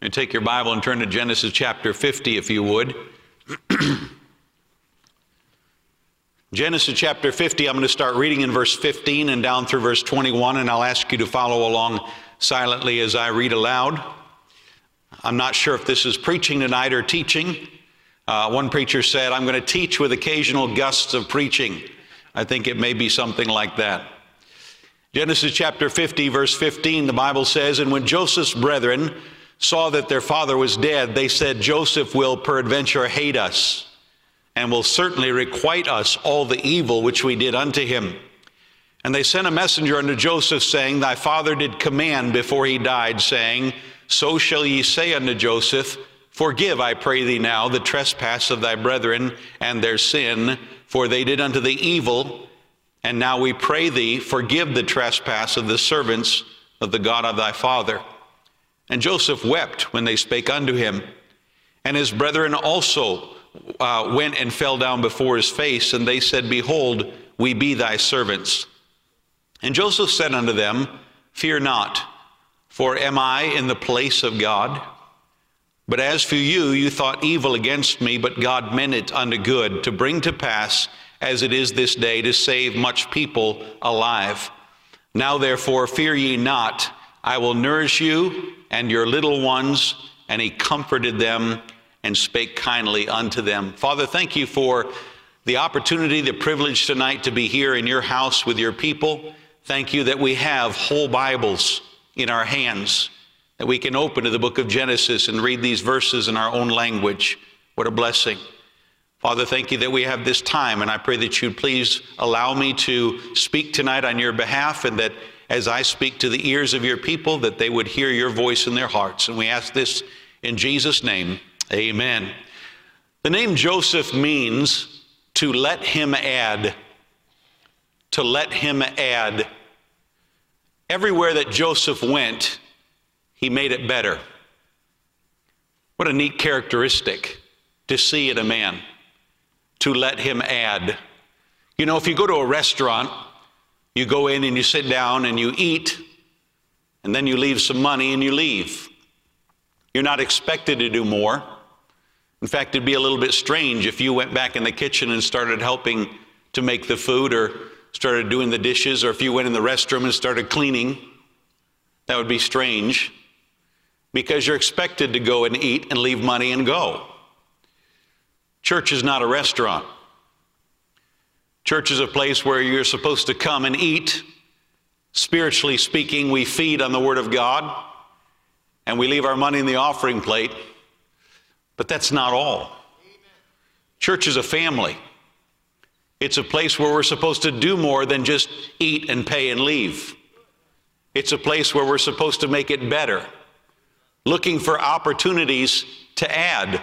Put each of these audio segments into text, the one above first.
And take your Bible and turn to Genesis chapter 50, if you would. Genesis chapter 50, I'm going to start reading in verse 15 and down through verse 21, and I'll ask you to follow along silently as I read aloud. I'm not sure if this is preaching tonight or teaching. Uh, one preacher said, I'm going to teach with occasional gusts of preaching. I think it may be something like that. Genesis chapter 50, verse 15, the Bible says, And when Joseph's brethren saw that their father was dead, they said, Joseph will peradventure hate us and will certainly requite us all the evil which we did unto him. And they sent a messenger unto Joseph, saying, Thy father did command before he died, saying, So shall ye say unto Joseph, Forgive, I pray thee now, the trespass of thy brethren and their sin, for they did unto thee evil. And now we pray thee, forgive the trespass of the servants of the God of thy father. And Joseph wept when they spake unto him. And his brethren also uh, went and fell down before his face, and they said, Behold, we be thy servants. And Joseph said unto them, Fear not, for am I in the place of God? But as for you, you thought evil against me, but God meant it unto good, to bring to pass, as it is this day, to save much people alive. Now therefore, fear ye not, I will nourish you and your little ones. And he comforted them and spake kindly unto them. Father, thank you for the opportunity, the privilege tonight to be here in your house with your people. Thank you that we have whole Bibles in our hands, that we can open to the book of Genesis and read these verses in our own language. What a blessing. Father, thank you that we have this time, and I pray that you'd please allow me to speak tonight on your behalf, and that as I speak to the ears of your people, that they would hear your voice in their hearts. And we ask this in Jesus' name. Amen. The name Joseph means to let him add. To let him add. Everywhere that Joseph went, he made it better. What a neat characteristic to see in a man, to let him add. You know, if you go to a restaurant, you go in and you sit down and you eat, and then you leave some money and you leave. You're not expected to do more. In fact, it'd be a little bit strange if you went back in the kitchen and started helping to make the food or started doing the dishes, or if you went in the restroom and started cleaning. That would be strange because you're expected to go and eat and leave money and go. Church is not a restaurant. Church is a place where you're supposed to come and eat. Spiritually speaking, we feed on the Word of God and we leave our money in the offering plate. But that's not all. Church is a family. It's a place where we're supposed to do more than just eat and pay and leave. It's a place where we're supposed to make it better, looking for opportunities to add.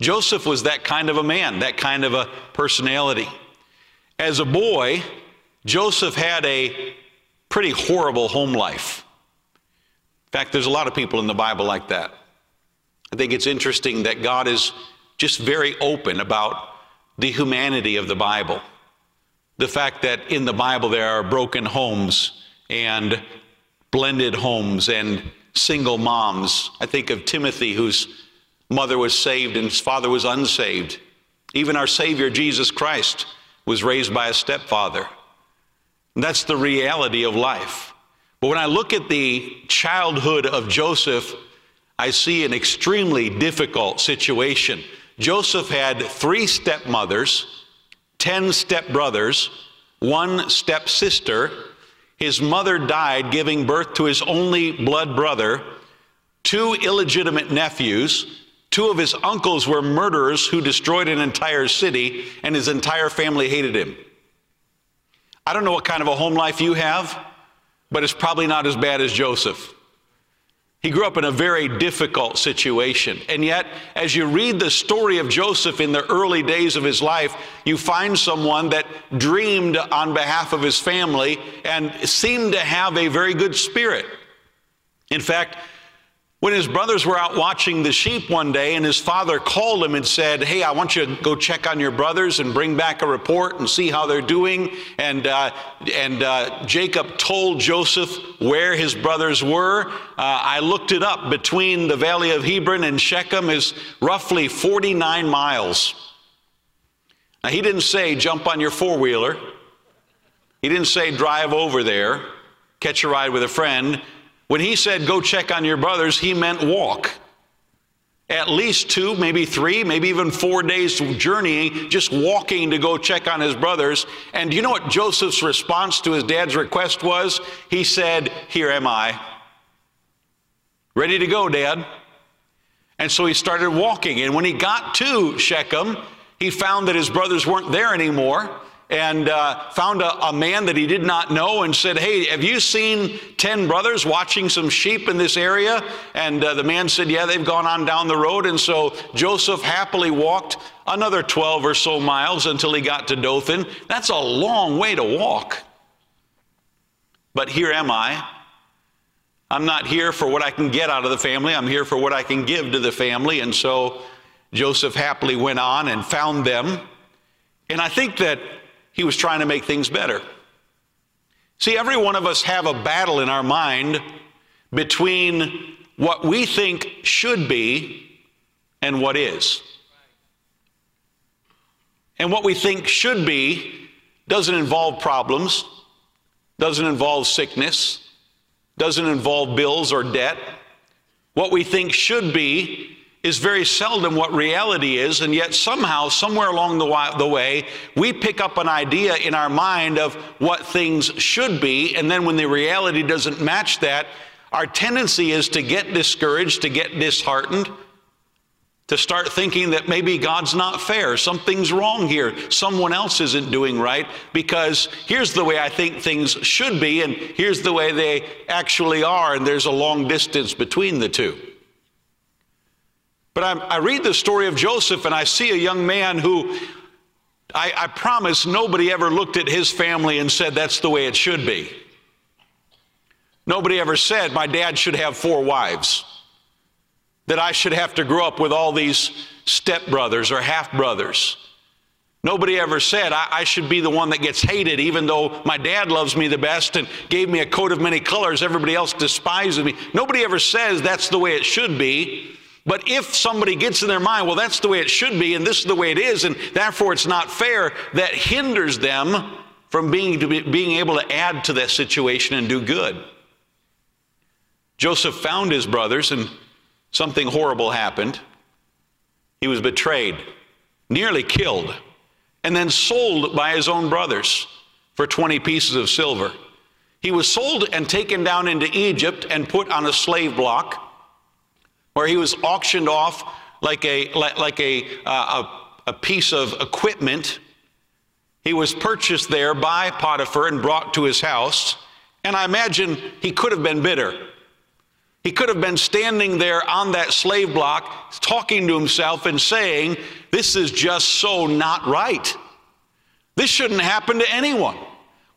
Joseph was that kind of a man, that kind of a personality. As a boy, Joseph had a pretty horrible home life. In fact, there's a lot of people in the Bible like that. I think it's interesting that God is just very open about the humanity of the Bible. The fact that in the Bible there are broken homes and blended homes and single moms. I think of Timothy, whose mother was saved and his father was unsaved. Even our Savior Jesus Christ was raised by a stepfather. And that's the reality of life. But when I look at the childhood of Joseph, I see an extremely difficult situation. Joseph had three stepmothers, 10 stepbrothers, one stepsister. His mother died giving birth to his only blood brother, two illegitimate nephews. Two of his uncles were murderers who destroyed an entire city, and his entire family hated him. I don't know what kind of a home life you have, but it's probably not as bad as Joseph. He grew up in a very difficult situation. And yet, as you read the story of Joseph in the early days of his life, you find someone that dreamed on behalf of his family and seemed to have a very good spirit. In fact, When his brothers were out watching the sheep one day, and his father called him and said, Hey, I want you to go check on your brothers and bring back a report and see how they're doing. And, uh, and uh, Jacob told Joseph where his brothers were. Uh, I looked it up. Between the valley of Hebron and Shechem is roughly 49 miles. Now, he didn't say jump on your four wheeler, he didn't say drive over there, catch a ride with a friend. When he said, go check on your brothers, he meant walk. At least two, maybe three, maybe even four days journeying, just walking to go check on his brothers. And do you know what Joseph's response to his dad's request was? He said, Here am I. Ready to go, Dad. And so he started walking. And when he got to Shechem, he found that his brothers weren't there anymore and uh, found a, a, man that he did not know and said, Hey, have you seen 10 brothers watching some sheep in this area? And uh, the man said, Yeah, they've gone on down the road. And so Joseph happily walked another 12 or so miles until he got to Dothan. That's a long way to walk. But here am I. I'm not here for what I can get out of the family, I'm here for what I can give to the family. And so Joseph happily went on and found them. And I think that he was trying to make things better. See, every one of us have a battle in our mind between what we think should be and what is. And what we think should be doesn't involve problems, doesn't involve sickness, doesn't involve bills or debt. What we think should be is very seldom what reality is, and yet somehow, somewhere along the, the way, we pick up an idea in our mind of what things should be, and then when the reality doesn't match that, our tendency is to get discouraged, to get disheartened, to start thinking that maybe God's not fair, something's wrong here, someone else isn't doing right, because here's the way I think things should be, and here's the way they actually are, and there's a long distance between the two. But I, I read the story of Joseph and I see a young man who I, I promise nobody ever looked at his family and said that's the way it should be. Nobody ever said my dad should have four wives, that I should have to grow up with all these stepbrothers or half brothers. Nobody ever said I, I, should be the one that gets hated, even though my dad loves me the best and gave me a coat of many colors. Everybody else despises me. Nobody ever says that's the way it should be. But if somebody gets in their mind, well, that's the way it should be, and this is the way it is, and therefore it's not fair, that hinders them from being, be, being able to add to that situation and do good. Joseph found his brothers, and something horrible happened. He was betrayed, nearly killed, and then sold by his own brothers for 20 pieces of silver. He was sold and taken down into Egypt and put on a slave block where he was auctioned off like a, like a, uh, a, a piece of equipment. He was purchased there by Potiphar and brought to his house. And I imagine he could have been bitter. He could have been standing there on that slave block, talking to himself and saying, This is just so not right. This shouldn't happen to anyone.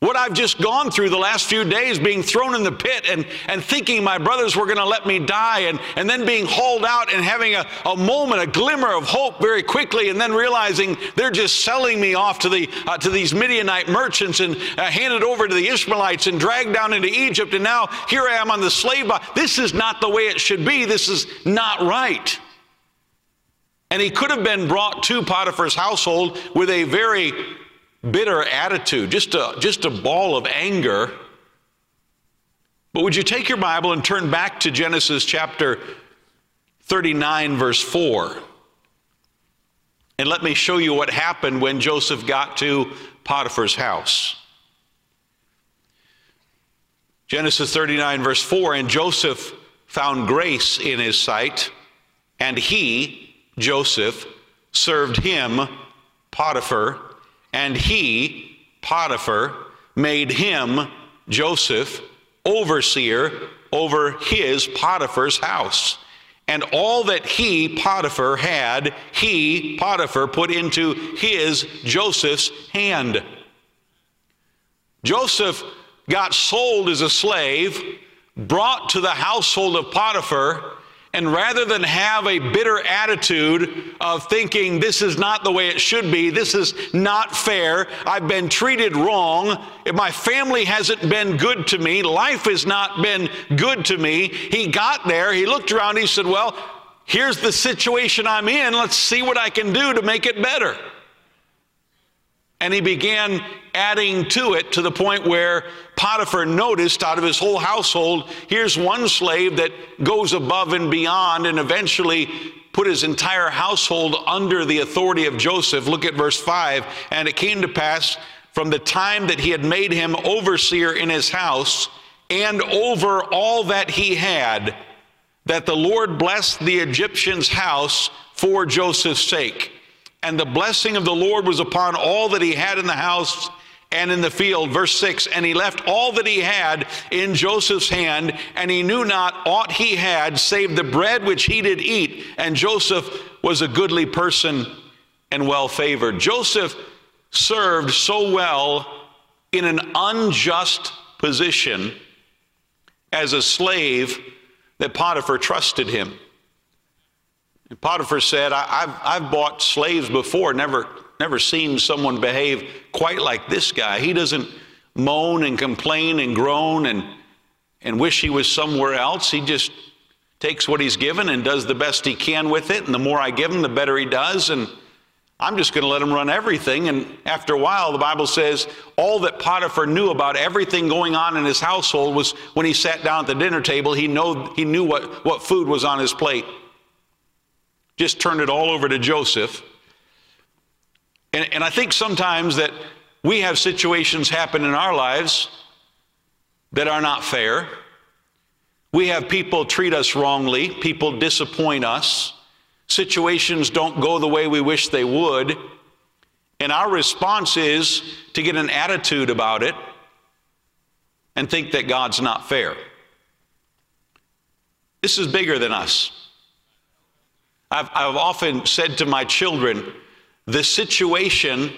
What I've just gone through the last few days, being thrown in the pit and, and thinking my brothers were going to let me die, and, and then being hauled out and having a, a moment, a glimmer of hope very quickly, and then realizing they're just selling me off to, the, uh, to these Midianite merchants and uh, handed over to the Ishmaelites and dragged down into Egypt, and now here I am on the slave block. This is not the way it should be. This is not right. And he could have been brought to Potiphar's household with a very bitter attitude, just a, just a ball of anger. But would you take your Bible and turn back to Genesis chapter 39, verse 4? And let me show you what happened when Joseph got to Potiphar's house. Genesis 39, verse 4 And Joseph found grace in his sight, and he, Joseph, served him, Potiphar, and he, Potiphar, made him, Joseph, overseer over his, Potiphar's house. And all that he, Potiphar, had, he, Potiphar, put into his, Joseph's hand. Joseph got sold as a slave, brought to the household of Potiphar, And rather than have a bitter attitude of thinking this is not the way it should be, this is not fair, I've been treated wrong, if my family hasn't been good to me, life has not been good to me, he got there, he looked around, he said, Well, here's the situation I'm in, let's see what I can do to make it better. And he began adding to it to the point where Potiphar noticed out of his whole household, here's one slave that goes above and beyond and eventually put his entire household under the authority of Joseph. Look at verse 5. And it came to pass from the time that he had made him overseer in his house and over all that he had, that the Lord blessed the Egyptian's house for Joseph's sake. And the blessing of the Lord was upon all that he had in the house and in the field. Verse 6 And he left all that he had in Joseph's hand, and he knew not aught he had save the bread which he did eat. And Joseph was a goodly person and well favored. Joseph served so well in an unjust position as a slave that Potiphar trusted him. And Potiphar said, I, have I've bought slaves before, never, never seen someone behave quite like this guy. He doesn't moan and complain and groan and, and wish he was somewhere else. He just takes what he's given and does the best he can with it. And the more I give him, the better he does. And I'm just going to let him run everything. And after a while, the Bible says all that Potiphar knew about everything going on in his household was when he sat down at the dinner table, he, know, he knew what, what food was on his plate just turned it all over to Joseph. And, and I think sometimes that we have situations happen in our lives that are not fair. We have people treat us wrongly, people disappoint us, situations don't go the way we wish they would. And our response is to get an attitude about it and think that God's not fair. This is bigger than us. I've, I've often said to my children, the situation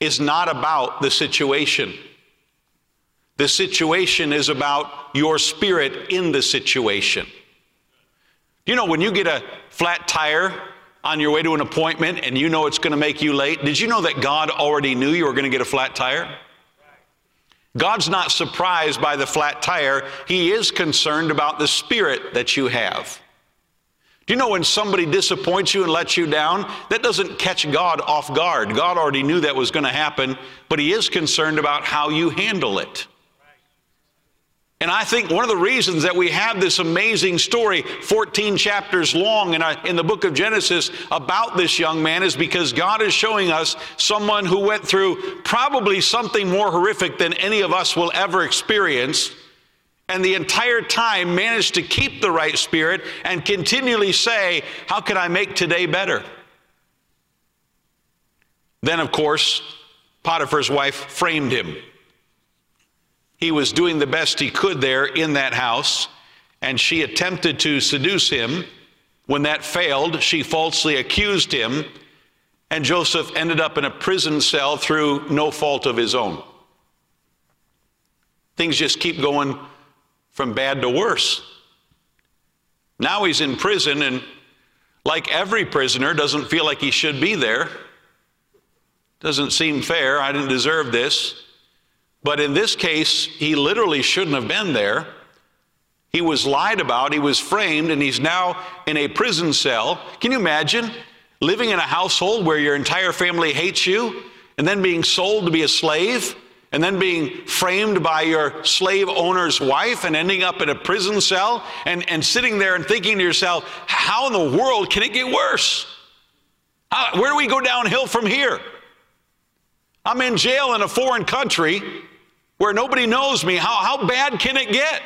is not about the situation. The situation is about your spirit in the situation. You know, when you get a flat tire on your way to an appointment and you know it's going to make you late, did you know that God already knew you were going to get a flat tire? God's not surprised by the flat tire, He is concerned about the spirit that you have. Do you know when somebody disappoints you and lets you down? That doesn't catch God off guard. God already knew that was going to happen, but He is concerned about how you handle it. And I think one of the reasons that we have this amazing story, 14 chapters long in, a, in the book of Genesis, about this young man is because God is showing us someone who went through probably something more horrific than any of us will ever experience and the entire time managed to keep the right spirit and continually say, How can I make today better? Then, of course, Potiphar's wife framed him. He was doing the best he could there in that house, and she attempted to seduce him. When that failed, she falsely accused him, and Joseph ended up in a prison cell through no fault of his own. Things just keep going from bad to worse. Now he's in prison, and like every prisoner, doesn't feel like he should be there. Doesn't seem fair. I didn't deserve this. But in this case, he literally shouldn't have been there. He was lied about, he was framed, and he's now in a prison cell. Can you imagine living in a household where your entire family hates you and then being sold to be a slave? And then being framed by your slave owner's wife and ending up in a prison cell and, and sitting there and thinking to yourself, how in the world can it get worse? How, where do we go downhill from here? I'm in jail in a foreign country where nobody knows me. How, how bad can it get?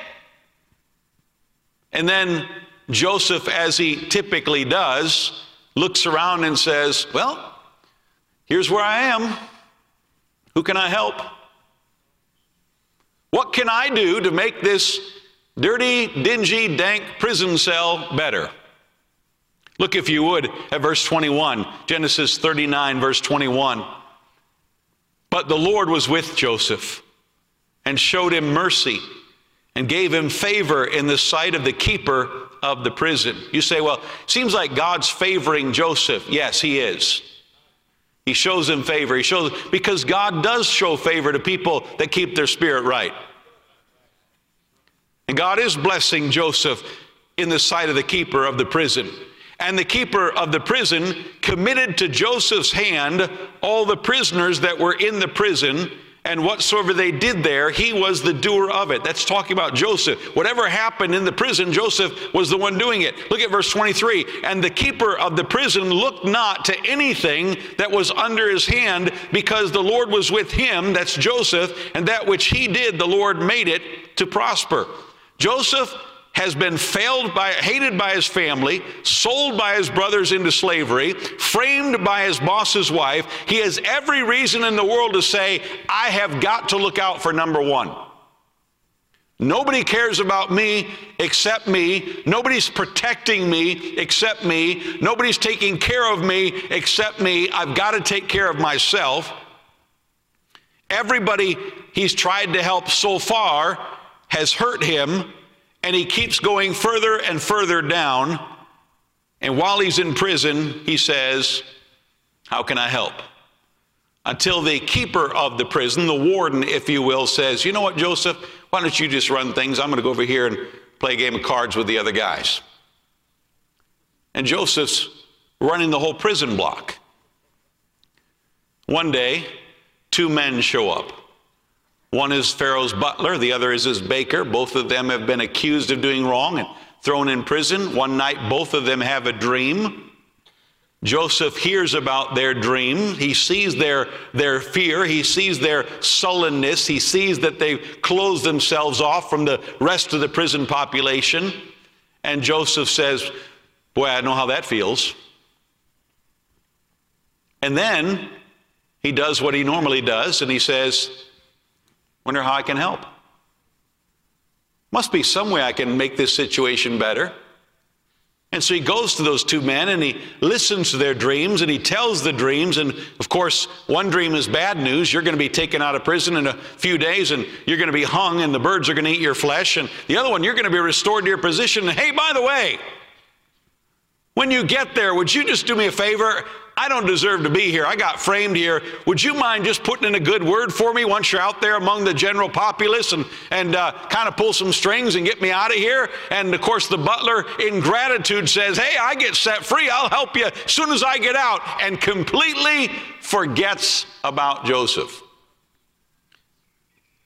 And then Joseph, as he typically does, looks around and says, Well, here's where I am. Who can I help? What can I do to make this dirty, dingy, dank prison cell better? Look, if you would, at verse 21, Genesis 39, verse 21. But the Lord was with Joseph and showed him mercy and gave him favor in the sight of the keeper of the prison. You say, well, seems like God's favoring Joseph. Yes, he is. He shows him favor. He shows because God does show favor to people that keep their spirit right. And God is blessing Joseph in the sight of the keeper of the prison. And the keeper of the prison committed to Joseph's hand all the prisoners that were in the prison and whatsoever they did there, he was the doer of it. That's talking about Joseph. Whatever happened in the prison, Joseph was the one doing it. Look at verse 23. And the keeper of the prison looked not to anything that was under his hand, because the Lord was with him, that's Joseph, and that which he did, the Lord made it to prosper. Joseph has been failed by, hated by his family, sold by his brothers into slavery, framed by his boss's wife. He has every reason in the world to say, I have got to look out for number one. Nobody cares about me except me. Nobody's protecting me except me. Nobody's taking care of me except me. I've got to take care of myself. Everybody he's tried to help so far has hurt him and he keeps going further and further down. And while he's in prison, he says, How can I help? Until the keeper of the prison, the warden, if you will, says, You know what, Joseph? Why don't you just run things? I'm going to go over here and play a game of cards with the other guys. And Joseph's running the whole prison block. One day, two men show up. One is Pharaoh's butler, the other is his baker. Both of them have been accused of doing wrong and thrown in prison. One night, both of them have a dream. Joseph hears about their dream. He sees their, their fear. He sees their sullenness. He sees that they've closed themselves off from the rest of the prison population. And Joseph says, Boy, I know how that feels. And then he does what he normally does, and he says, Wonder how I can help. Must be some way I can make this situation better. And so he goes to those two men and he listens to their dreams and he tells the dreams. And of course, one dream is bad news. You're going to be taken out of prison in a few days and you're going to be hung and the birds are going to eat your flesh. And the other one, you're going to be restored to your position. And hey, by the way, when you get there, would you just do me a favor? I don't deserve to be here. I got framed here. Would you mind just putting in a good word for me once you're out there among the general populace and, and uh, kind of pull some strings and get me out of here? And of course, the butler, in gratitude, says, Hey, I get set free. I'll help you as soon as I get out, and completely forgets about Joseph.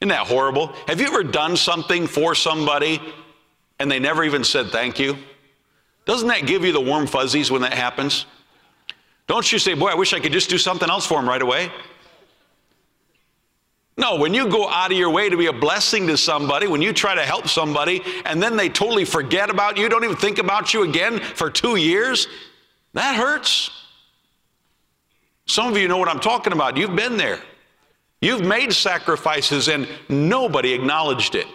Isn't that horrible? Have you ever done something for somebody and they never even said thank you? Doesn't that give you the warm fuzzies when that happens? Don't you say, Boy, I wish I could just do something else for him right away? No, when you go out of your way to be a blessing to somebody, when you try to help somebody, and then they totally forget about you, don't even think about you again for two years, that hurts. Some of you know what I'm talking about. You've been there. You've made sacrifices and nobody acknowledged it.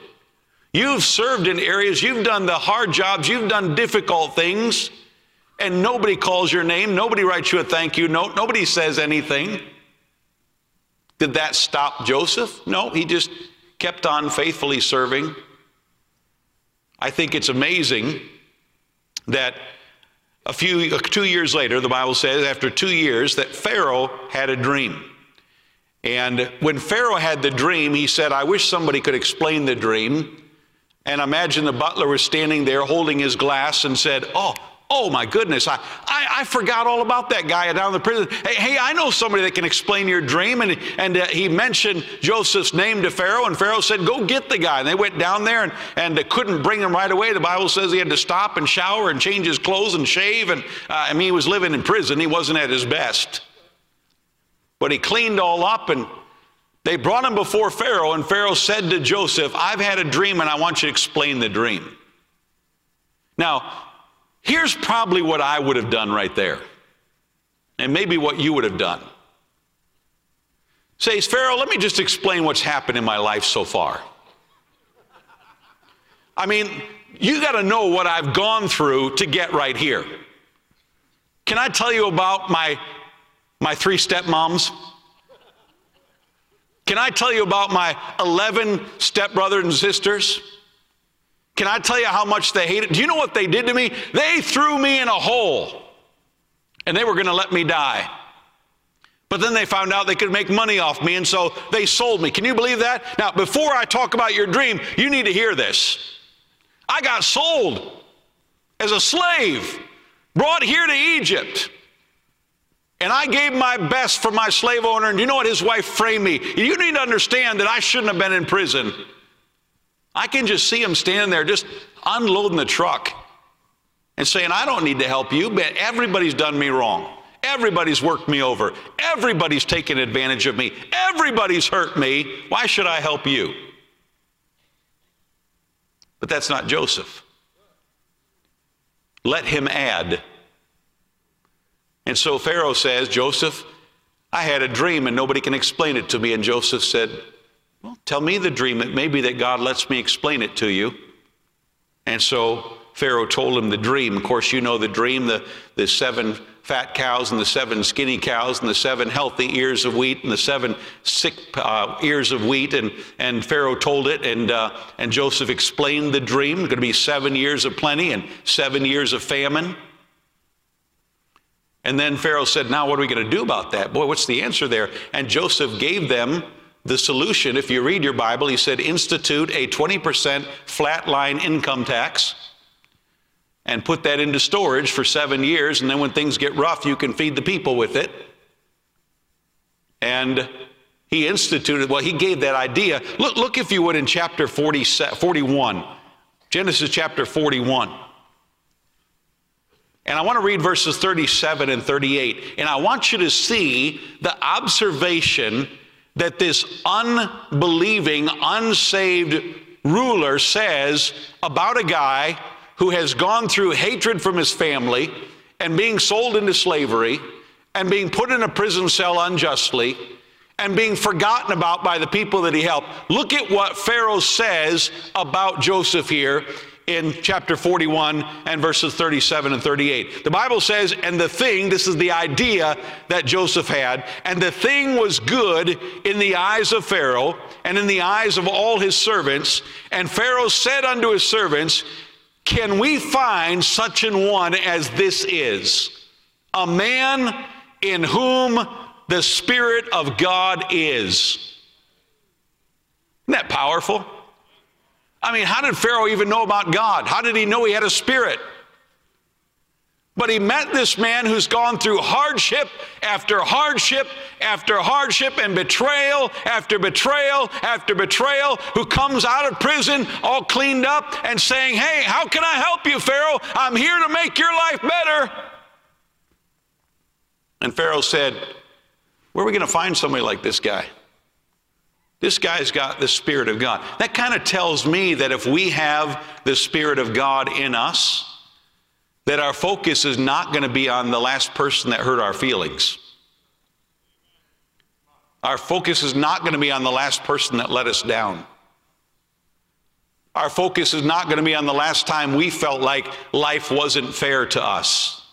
You've served in areas, you've done the hard jobs, you've done difficult things, and nobody calls your name, nobody writes you a thank you note, nobody says anything. Did that stop Joseph? No, he just kept on faithfully serving. I think it's amazing that a few uh, two years later, the Bible says, after two years, that Pharaoh had a dream. And when Pharaoh had the dream, he said, I wish somebody could explain the dream. And imagine the butler was standing there holding his glass and said, Oh, oh my goodness, I, I, I forgot all about that guy down in the prison. Hey, hey, I know somebody that can explain your dream. And, and uh, he mentioned Joseph's name to Pharaoh, and Pharaoh said, Go get the guy. And they went down there and, and uh, couldn't bring him right away. The Bible says he had to stop and shower and change his clothes and shave. And uh, I mean, he was living in prison, he wasn't at his best. But he cleaned all up and they brought him before Pharaoh, and Pharaoh said to Joseph, I've had a dream and I want you to explain the dream. Now, here's probably what I would have done right there, and maybe what you would have done. Says, Pharaoh, let me just explain what's happened in my life so far. I mean, you got to know what I've gone through to get right here. Can I tell you about my, my three stepmoms? Can I tell you about my 11 stepbrothers and sisters? Can I tell you how much they hated? Do you know what they did to me? They threw me in a hole and they were going to let me die. But then they found out they could make money off me, and so they sold me. Can you believe that? Now, before I talk about your dream, you need to hear this. I got sold as a slave, brought here to Egypt. And I gave my best for my slave owner, and you know what? His wife framed me. You need to understand that I shouldn't have been in prison. I can just see him standing there just unloading the truck and saying, I don't need to help you, but everybody's done me wrong. Everybody's worked me over. Everybody's taken advantage of me. Everybody's hurt me. Why should I help you? But that's not Joseph. Let him add. And so Pharaoh says, Joseph, I had a dream and nobody can explain it to me. And Joseph said, Well, tell me the dream. It may be that God lets me explain it to you. And so Pharaoh told him the dream. Of course, you know the dream the, the seven fat cows and the seven skinny cows and the seven healthy ears of wheat and the seven sick uh, ears of wheat. And, and Pharaoh told it, and, uh, and Joseph explained the dream. It's Going to be seven years of plenty and seven years of famine. And then Pharaoh said, Now, what are we going to do about that? Boy, what's the answer there? And Joseph gave them the solution. If you read your Bible, he said, Institute a 20% flat line income tax and put that into storage for seven years. And then when things get rough, you can feed the people with it. And he instituted, well, he gave that idea. Look, look if you would, in chapter 40, 41, Genesis chapter 41. And I want to read verses 37 and 38. And I want you to see the observation that this unbelieving, unsaved ruler says about a guy who has gone through hatred from his family and being sold into slavery and being put in a prison cell unjustly and being forgotten about by the people that he helped. Look at what Pharaoh says about Joseph here in chapter 41 and verses 37 and 38. The Bible says, and the thing, this is the idea that Joseph had, and the thing was good in the eyes of Pharaoh and in the eyes of all his servants. And Pharaoh said unto his servants, can we find such an one as this is? A man in whom the Spirit of God is. Isn't that powerful? I mean, how did Pharaoh even know about God? How did he know he had a spirit? But he met this man who's gone through hardship after hardship after hardship and betrayal after betrayal after betrayal, who comes out of prison all cleaned up and saying, Hey, how can I help you, Pharaoh? I'm here to make your life better. And Pharaoh said, Where are we going to find somebody like this guy? This guy's got the Spirit of God. That kind of tells me that if we have the Spirit of God in us, that our focus is not going to be on the last person that hurt our feelings. Our focus is not going to be on the last person that let us down. Our focus is not going to be on the last time we felt like life wasn't fair to us.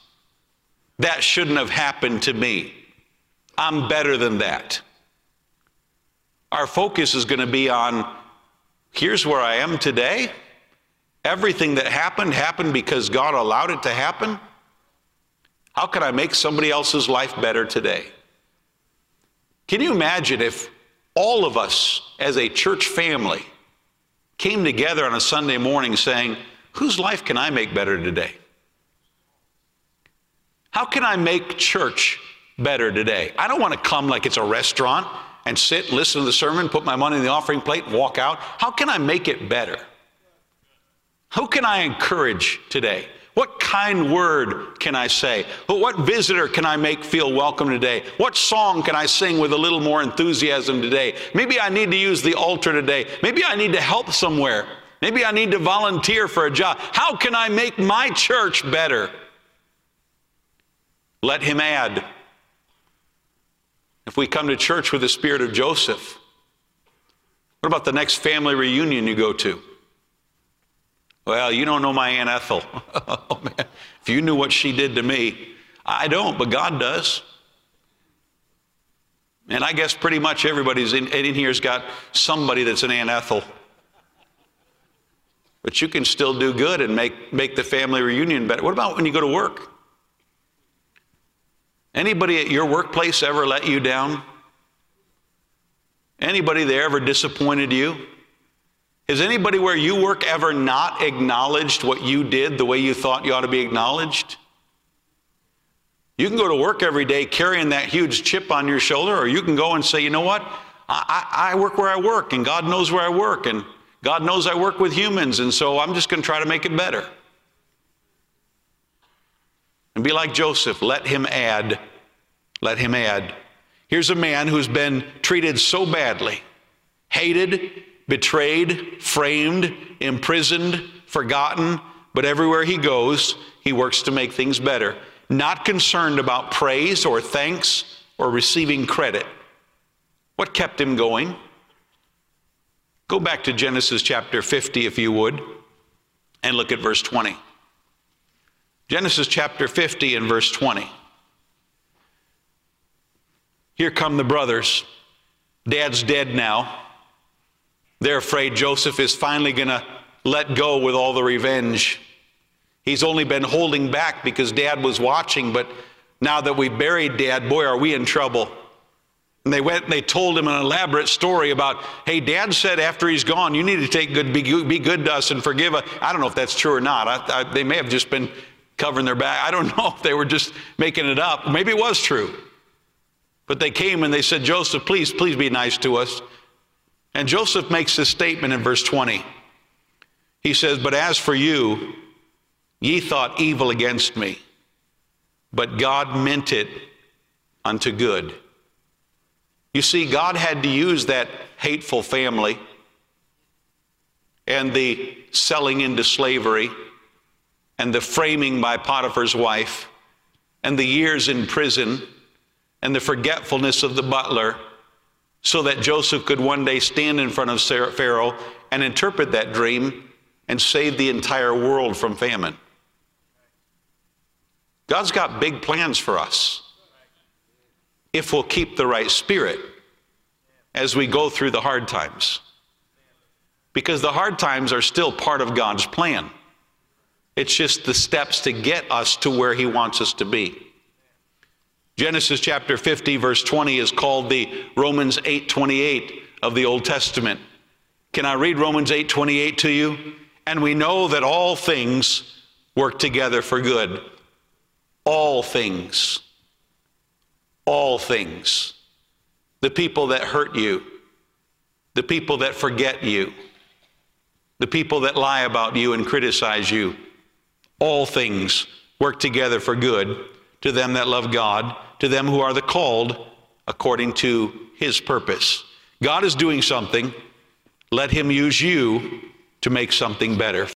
That shouldn't have happened to me. I'm better than that. Our focus is going to be on here's where I am today. Everything that happened happened because God allowed it to happen. How can I make somebody else's life better today? Can you imagine if all of us as a church family came together on a Sunday morning saying, Whose life can I make better today? How can I make church better today? I don't want to come like it's a restaurant and sit, listen to the sermon, put my money in the offering plate, walk out. How can I make it better? Who can I encourage today? What kind word can I say? What visitor can I make feel welcome today? What song can I sing with a little more enthusiasm today? Maybe I need to use the altar today. Maybe I need to help somewhere. Maybe I need to volunteer for a job. How can I make my church better? Let him add. If we come to church with the spirit of Joseph, what about the next family reunion you go to? Well, you don't know my Aunt Ethel. oh, man. If you knew what she did to me, I don't, but God does. And I guess pretty much everybody's in, in here's got somebody that's an Aunt Ethel. but you can still do good and make, make the family reunion better. What about when you go to work? Anybody at your workplace ever let you down? Anybody there ever disappointed you? Has anybody where you work ever not acknowledged what you did the way you thought you ought to be acknowledged? You can go to work every day carrying that huge chip on your shoulder, or you can go and say, you know what? I, I work where I work, and God knows where I work, and God knows I work with humans, and so I'm just going to try to make it better. And be like Joseph, let him add. Let him add. Here's a man who's been treated so badly, hated, betrayed, framed, imprisoned, forgotten, but everywhere he goes, he works to make things better not concerned about praise or thanks or receiving credit. What kept him going? Go back to Genesis chapter 50, if you would, and look at verse 20. Genesis chapter 50 and verse 20. Here come the brothers. Dad's dead now. They're afraid Joseph is finally going to let go with all the revenge. He's only been holding back because dad was watching, but now that we buried dad, boy, are we in trouble. And they went and they told him an elaborate story about, hey, dad said after he's gone, you need to take good, be, be good to us and forgive us. I don't know if that's true or not. I, I, they may have just been covering their back. I don't know if they were just making it up. Maybe it was true. But they came and they said, Joseph, please, please be nice to us. And Joseph makes this statement in verse 20. He says, But as for you, Ye thought evil against me, but God meant it unto good. You see, God had to use that hateful family and the selling into slavery and the framing by Potiphar's wife and the years in prison and the forgetfulness of the butler so that Joseph could one day stand in front of Pharaoh and interpret that dream and save the entire world from famine. God's got big plans for us if we'll keep the right spirit as we go through the hard times. Because the hard times are still part of God's plan. It's just the steps to get us to where He wants us to be. Genesis chapter 50, verse 20 is called the Romans 8:28 of the Old Testament. Can I read Romans 8:28 to you? And we know that all things work together for good all things. All things. The people that hurt you, the people that forget you, the people that lie about you and criticize you. All things work together for good to them that love God, to them who are the called according to his purpose. God is doing something. Let him use you to make something better.